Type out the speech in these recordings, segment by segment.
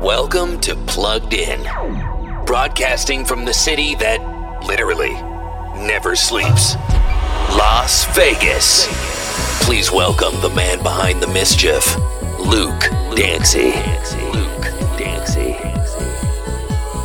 Welcome to Plugged In, broadcasting from the city that literally never sleeps Las Vegas. Please welcome the man behind the mischief, Luke Dancy.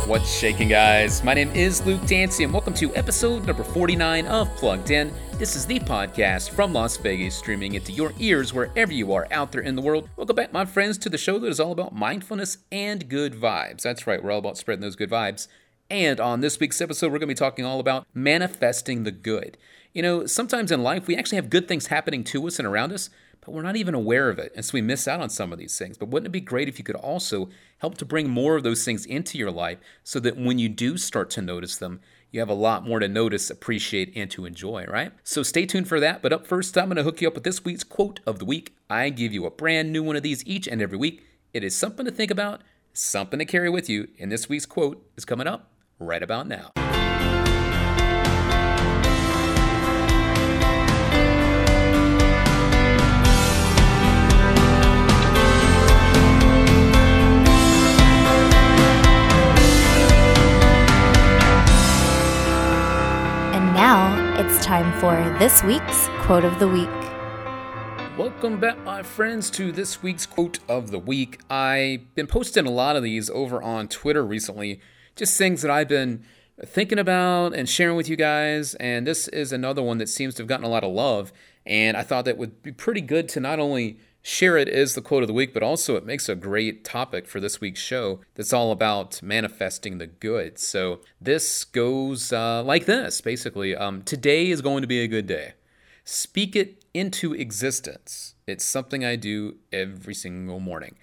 What's shaking, guys? My name is Luke Dancy, and welcome to episode number 49 of Plugged In. This is the podcast from Las Vegas, streaming into your ears wherever you are out there in the world. Welcome back, my friends, to the show that is all about mindfulness and good vibes. That's right, we're all about spreading those good vibes. And on this week's episode, we're going to be talking all about manifesting the good. You know, sometimes in life, we actually have good things happening to us and around us, but we're not even aware of it. And so we miss out on some of these things. But wouldn't it be great if you could also help to bring more of those things into your life so that when you do start to notice them, you have a lot more to notice, appreciate, and to enjoy, right? So stay tuned for that. But up first, I'm going to hook you up with this week's quote of the week. I give you a brand new one of these each and every week. It is something to think about, something to carry with you. And this week's quote is coming up right about now. It's time for this week's quote of the week. Welcome back, my friends, to this week's quote of the week. I've been posting a lot of these over on Twitter recently, just things that I've been thinking about and sharing with you guys. And this is another one that seems to have gotten a lot of love. And I thought that would be pretty good to not only share It is the quote of the week, but also it makes a great topic for this week's show that's all about manifesting the good. So this goes uh, like this basically um, Today is going to be a good day. Speak it into existence. It's something I do every single morning.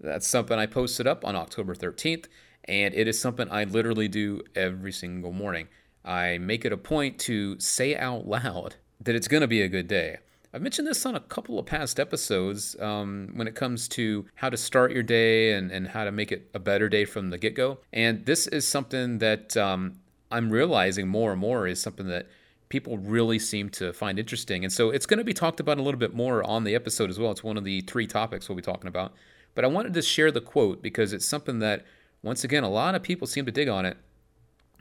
That's something I posted up on October 13th, and it is something I literally do every single morning. I make it a point to say out loud that it's going to be a good day. I've mentioned this on a couple of past episodes um, when it comes to how to start your day and, and how to make it a better day from the get go. And this is something that um, I'm realizing more and more is something that people really seem to find interesting. And so it's going to be talked about a little bit more on the episode as well. It's one of the three topics we'll be talking about. But I wanted to share the quote because it's something that, once again, a lot of people seem to dig on it.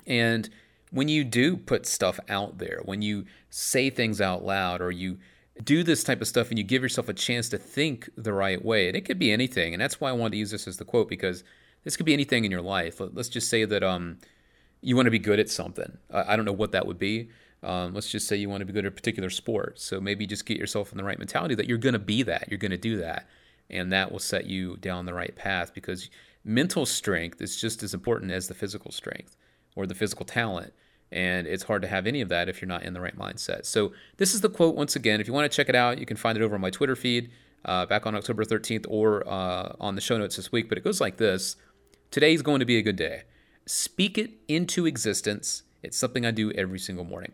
And when you do put stuff out there, when you say things out loud or you do this type of stuff and you give yourself a chance to think the right way, and it could be anything. And that's why I wanted to use this as the quote because this could be anything in your life. Let's just say that um, you want to be good at something. I, don't know what that would be. Um, let's just say you want to be good at a particular sport. So maybe just get yourself in the right mentality that you're going to be that, you're going to do that. And that will set you down the right path because mental strength is just as important as the physical strength or the physical talent. And it's hard to have any of that if you're not in the right mindset. So, this is the quote once again. If you want to check it out, you can find it over on my Twitter feed uh, back on October 13th or uh, on the show notes this week. But it goes like this Today's going to be a good day. Speak it into existence. It's something I do every single morning.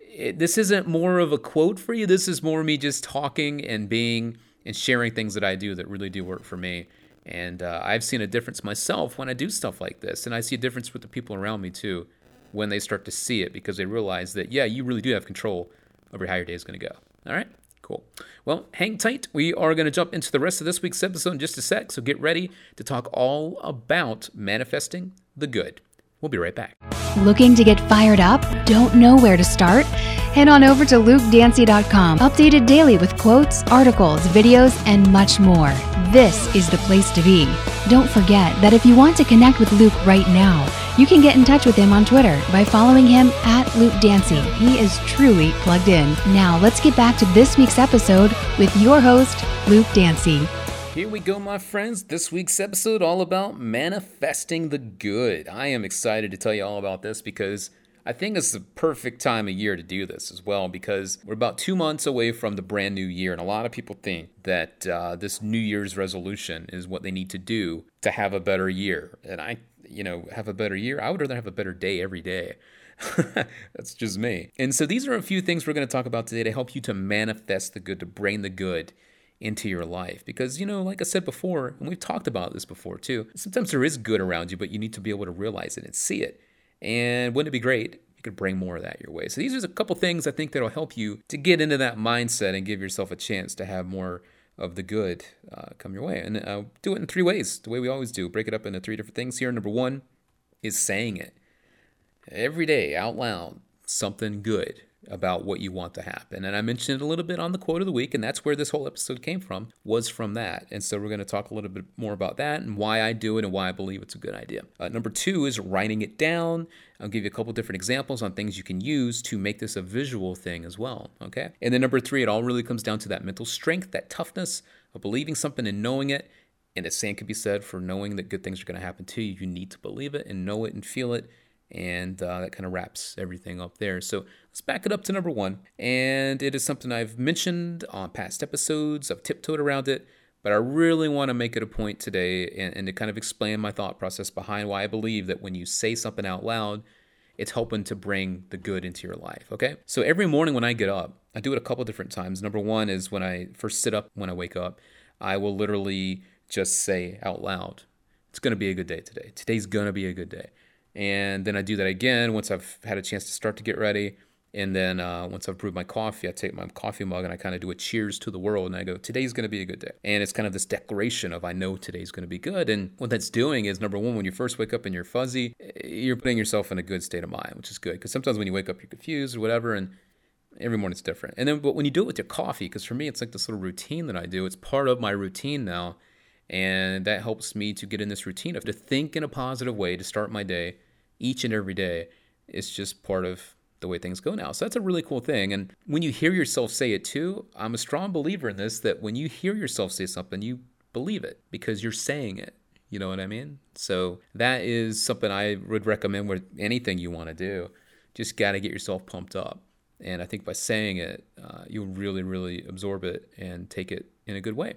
It, this isn't more of a quote for you. This is more me just talking and being and sharing things that I do that really do work for me. And uh, I've seen a difference myself when I do stuff like this. And I see a difference with the people around me too when they start to see it because they realize that, yeah, you really do have control over how your day is going to go. All right? Cool. Well, hang tight. We are going to jump into the rest of this week's episode in just a sec. So get ready to talk all about manifesting the good. We'll be right back. Looking to get fired up? Don't know where to start? Head on over to lukedancy.com, updated daily with quotes, articles, videos, and much more. This is the place to be. Don't forget that if you want to connect with Luke right now, you can get in touch with him on Twitter by following him at Luke Dancy. He is truly plugged in. Now, let's get back to this week's episode with your host, Luke Dancy. Here we go, my friends. This week's episode all about manifesting the good. I am excited to tell you all about this because I think it's the perfect time of year to do this as well because we're about two months away from the brand new year, and a lot of people think that uh, this New Year's resolution is what they need to do to have a better year. And I, you know, have a better year. I would rather have a better day every day. That's just me. And so these are a few things we're going to talk about today to help you to manifest the good, to bring the good into your life. Because, you know, like I said before, and we've talked about this before too, sometimes there is good around you, but you need to be able to realize it and see it. And wouldn't it be great you could bring more of that your way? So these are a couple things I think that'll help you to get into that mindset and give yourself a chance to have more of the good uh, come your way. And uh, do it in three ways, the way we always do. Break it up into three different things here. Number one is saying it every day out loud, something good about what you want to happen. And I mentioned it a little bit on the quote of the week, and that's where this whole episode came from, was from that. And so we're going to talk a little bit more about that and why I do it and why I believe it's a good idea. Uh, number two is writing it down. I'll give you a couple different examples on things you can use to make this a visual thing as well. Okay. And then number three, it all really comes down to that mental strength, that toughness of believing something and knowing it. And the same could be said for knowing that good things are going to happen to you. You need to believe it and know it and feel it and uh, that kind of wraps everything up there. So let's back it up to number one. And it is something I've mentioned on past episodes, I've tiptoed around it, but I really want to make it a point today and, and to kind of explain my thought process behind why I believe that when you say something out loud, it's helping to bring the good into your life. Okay. So every morning when I get up, I do it a couple different times. Number one is when I first sit up when I wake up, I will literally just say out loud, it's going to be a good day today. Today's going to be a good day and then I do that again once I've had a chance to start to get ready. And then uh, once I've brewed my coffee, I take my coffee mug and I kind of do a cheers to the world. And I go, today's going to be a good day. And it's kind of this declaration of, I know today's going to be good. And what that's doing is number one, when you first wake up and you're fuzzy, you're putting yourself in a good state of mind, which is good. Because sometimes when you wake up, you're confused or whatever. And every morning it's different. And then, but when you do it with your coffee, because for me, it's like this little routine that I do, it's part of my routine now. And that helps me to get in this routine of to think in a positive way to start my day each and every day. It's just part of the way things go now. So that's a really cool thing. And when you hear yourself say it too, I'm a strong believer in this that when you hear yourself say something, you believe it because you're saying it. You know what I mean? So that is something I would recommend with anything you want to do. Just got to get yourself pumped up. And I think by saying it, uh, you'll really, really absorb it and take it in a good way.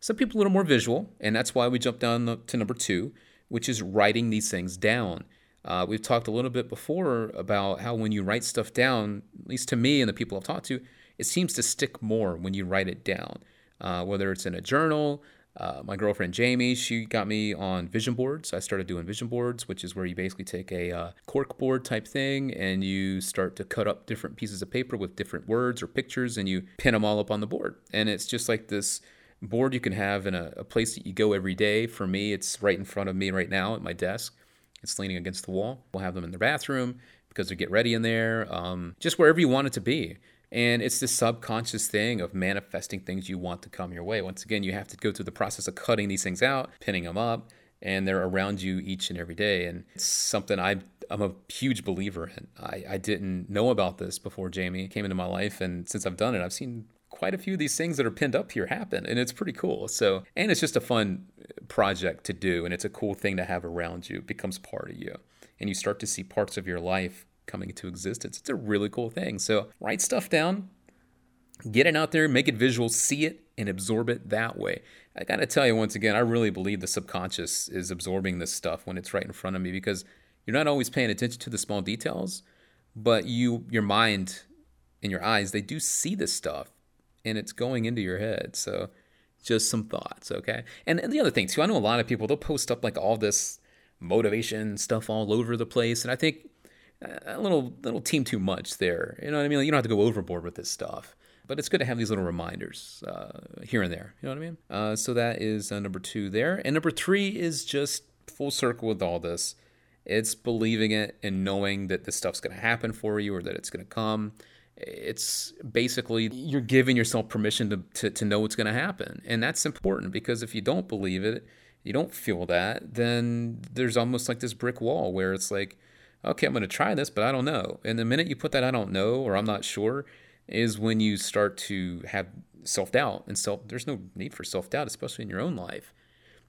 Some people are a little more visual, and that's why we jump down to number two, which is writing these things down. Uh, we've talked a little bit before about how when you write stuff down, at least to me and the people I've talked to, it seems to stick more when you write it down. Uh, whether it's in a journal, uh, my girlfriend Jamie, she got me on vision boards. I started doing vision boards, which is where you basically take a uh, cork board type thing and you start to cut up different pieces of paper with different words or pictures and you pin them all up on the board. And it's just like this board you can have in a, a place that you go every day. For me, it's right in front of me right now at my desk. It's leaning against the wall. We'll have them in their bathroom because they get ready in there, um, just wherever you want it to be. And it's this subconscious thing of manifesting things you want to come your way. Once again, you have to go through the process of cutting these things out, pinning them up, and they're around you each and every day. And it's something I, I'm a huge believer in. I, I didn't know about this before Jamie came into my life. And since I've done it, I've seen quite a few of these things that are pinned up here happen and it's pretty cool so and it's just a fun project to do and it's a cool thing to have around you it becomes part of you. And you start to see parts of your life coming into existence. It's a really cool thing. So write stuff down get it out there make it visual see it and absorb it that way. I gotta tell you once again i really believe the subconscious is absorbing this stuff when it's right in front of me because you're not always paying attention to the small details but you your mind and your eyes they do see this stuff and it's going into your head. So just some thoughts, okay? And, and the other thing too, I know a lot of people they'll post up like all this motivation stuff all over the place, and I think uh, a little little team too much there. You know what I mean? Like, you don't have to go overboard with this stuff, but it's good to have these little reminders uh, here and there. You know what I mean? Uh, so that is uh, number two there, and number three is just full circle with all this. It's believing it and knowing that this stuff's going to happen for you or that it's going to come it's basically you're giving yourself permission to, to, to know what's going to happen. And that's important because if you don't believe it, you don't feel that, then there's almost like this brick wall where it's like, okay, I'm going to try this, but I don't know. And the minute you put that I don't know or I'm not sure is when you start to have self doubt. And self, there's no need for self doubt, especially in your own life.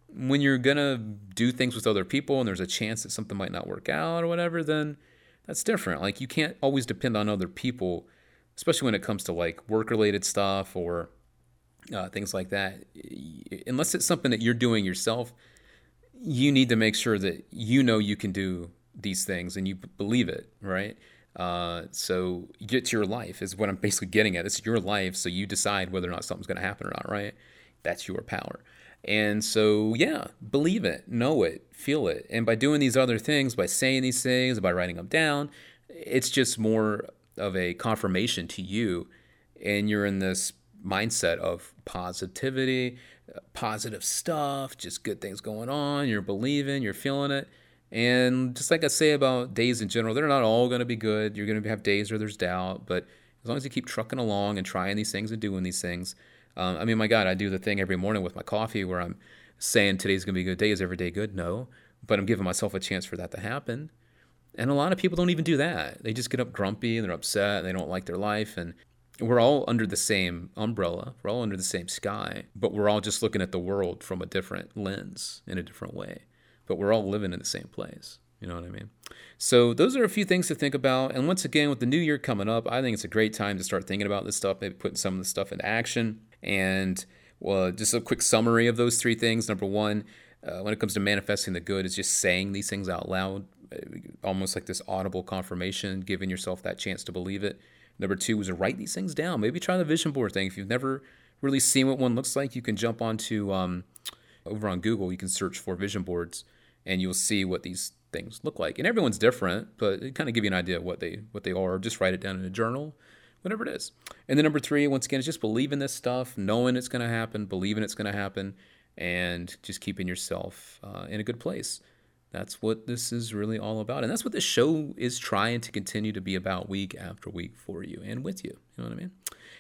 When you're going to do things with other people and there's a chance that something might not work out or whatever, then that's different. Like you can't always depend on other people especially when it comes to like work related stuff or uh, things like that. Unless it's something that you're doing yourself, you need to make sure that you know you can do these things and you believe it, right? Uh, so it's your life is what I'm basically getting at. It's your life, so you decide whether or not something's going to happen or not, right? That's your power. And so, yeah, believe it, know it, feel it. And by doing these other things, by saying these things, by writing them down, it's just more of a confirmation to you and you're in this mindset of positivity, positive stuff, just good things going on. You're believing, you're feeling it. And just like I say about days in general, they're not all going to be good. You're going to have days where there's doubt, but as long as you keep trucking along and trying these things and doing these things, um, I mean, my God, I do the thing every morning with my coffee where I'm saying today's going to be a good day. Is every day good? No, but I'm giving myself a chance for that to happen. And a lot of people don't even do that. They just get up grumpy and they're upset and they don't like their life. And we're all under the same umbrella. We're all under the same sky, but we're all just looking at the world from a different lens in a different way. But we're all living in the same place. You know what I mean? So those are a few things to think about. And once again, with the new year coming up, I think it's a great time to start thinking about this stuff, maybe putting some of the stuff into action. And well, just a quick summary of those three things. Number one, uh, when it comes to manifesting the good, is just saying these things out loud, almost like this audible confirmation, giving yourself that chance to believe it. Number two is write these things down. Maybe try the vision board thing. If you've never really seen what one looks like, you can jump onto um, over on Google. You can search for vision boards, and you'll see what these things look like. And everyone's different, but it kind of give you an idea of what they what they are. Just write it down in a journal, whatever it is. And then number three, once again, is just believing this stuff, knowing it's going to happen, believing it's going to happen, and just keeping yourself uh, in a good place. That's what this is really all about. And that's what this show is trying to continue to be about week after week for you and with you. You know what I mean?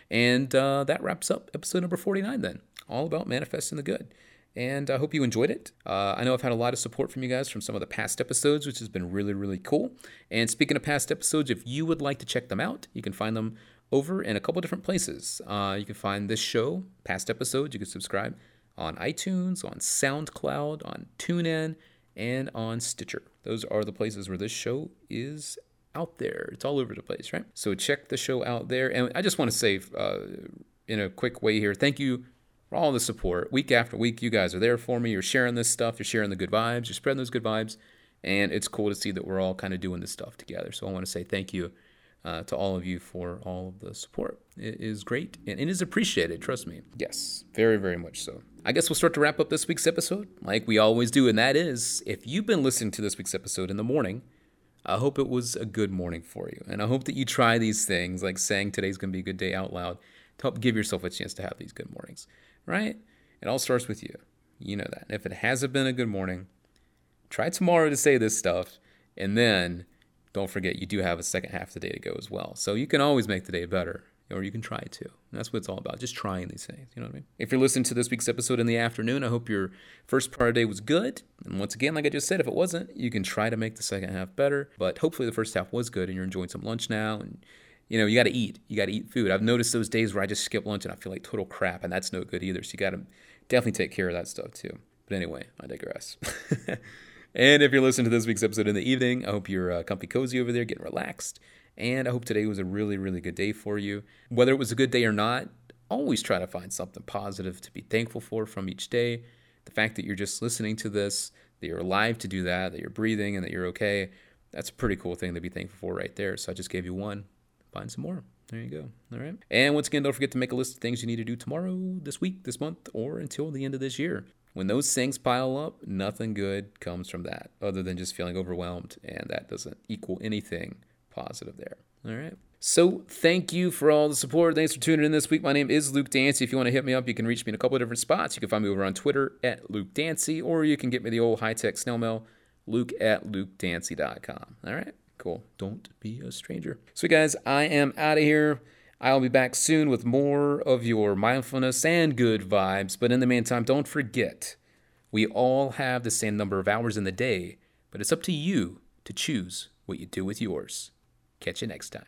And uh, that wraps up episode number 49 then, all about manifesting the good and I hope you enjoyed it. Uh, I know I've had a lot of support from you guys from some of the past episodes, which has been really, really cool. And speaking of past episodes, if you would like to check them out, you can find them over in a couple different places. Uh, you can find this show, past episodes, you can subscribe on iTunes, on SoundCloud, on TuneIn, and on Stitcher. Those are the places where this show is out there. It's all over the place, right? So check the show out there. And I just want to say, uh, in a quick way here, thank you for all the support. Week after week, you guys are there for me. You're sharing this stuff. You're sharing the good vibes. You're spreading those good vibes. And it's cool to see that we're all kind of doing this stuff together. So I want to say thank you uh, to all of you for all of the support. It is great and it is appreciated, trust me. Yes, very, very much so. I guess we'll start to wrap up this week's episode like we always do. And that is if you've been listening to this week's episode in the morning, I hope it was a good morning for you. And I hope that you try these things like saying today's going to be a good day out loud to help give yourself a chance to have these good mornings right? It all starts with you. You know that. And if it hasn't been a good morning, try tomorrow to say this stuff. And then don't forget, you do have a second half of the day to go as well. So you can always make the day better, or you can try to. That's what it's all about, just trying these things. You know what I mean? If you're listening to this week's episode in the afternoon, I hope your first part of the day was good. And once again, like I just said, if it wasn't, you can try to make the second half better. But hopefully the first half was good and you're enjoying some lunch now and you know, you got to eat. You got to eat food. I've noticed those days where I just skip lunch and I feel like total crap, and that's no good either. So you got to definitely take care of that stuff too. But anyway, I digress. and if you're listening to this week's episode in the evening, I hope you're uh, comfy cozy over there, getting relaxed. And I hope today was a really, really good day for you. Whether it was a good day or not, always try to find something positive to be thankful for from each day. The fact that you're just listening to this, that you're alive to do that, that you're breathing, and that you're okay, that's a pretty cool thing to be thankful for right there. So I just gave you one find some more. There you go. All right. And once again, don't forget to make a list of things you need to do tomorrow, this week, this month, or until the end of this year. When those things pile up, nothing good comes from that other than just feeling overwhelmed. And that doesn't equal anything positive there. All right. So thank you for all the support. Thanks for tuning in this week. My name is Luke Dancy. If you want to hit me up, you can reach me in a couple of different spots. You can find me over on Twitter at Luke Dancy, or you can get me the old high tech snail mail, luke at lukedancy.com. All right. Cool. Don't be a stranger. So, guys, I am out of here. I'll be back soon with more of your mindfulness and good vibes. But in the meantime, don't forget we all have the same number of hours in the day, but it's up to you to choose what you do with yours. Catch you next time.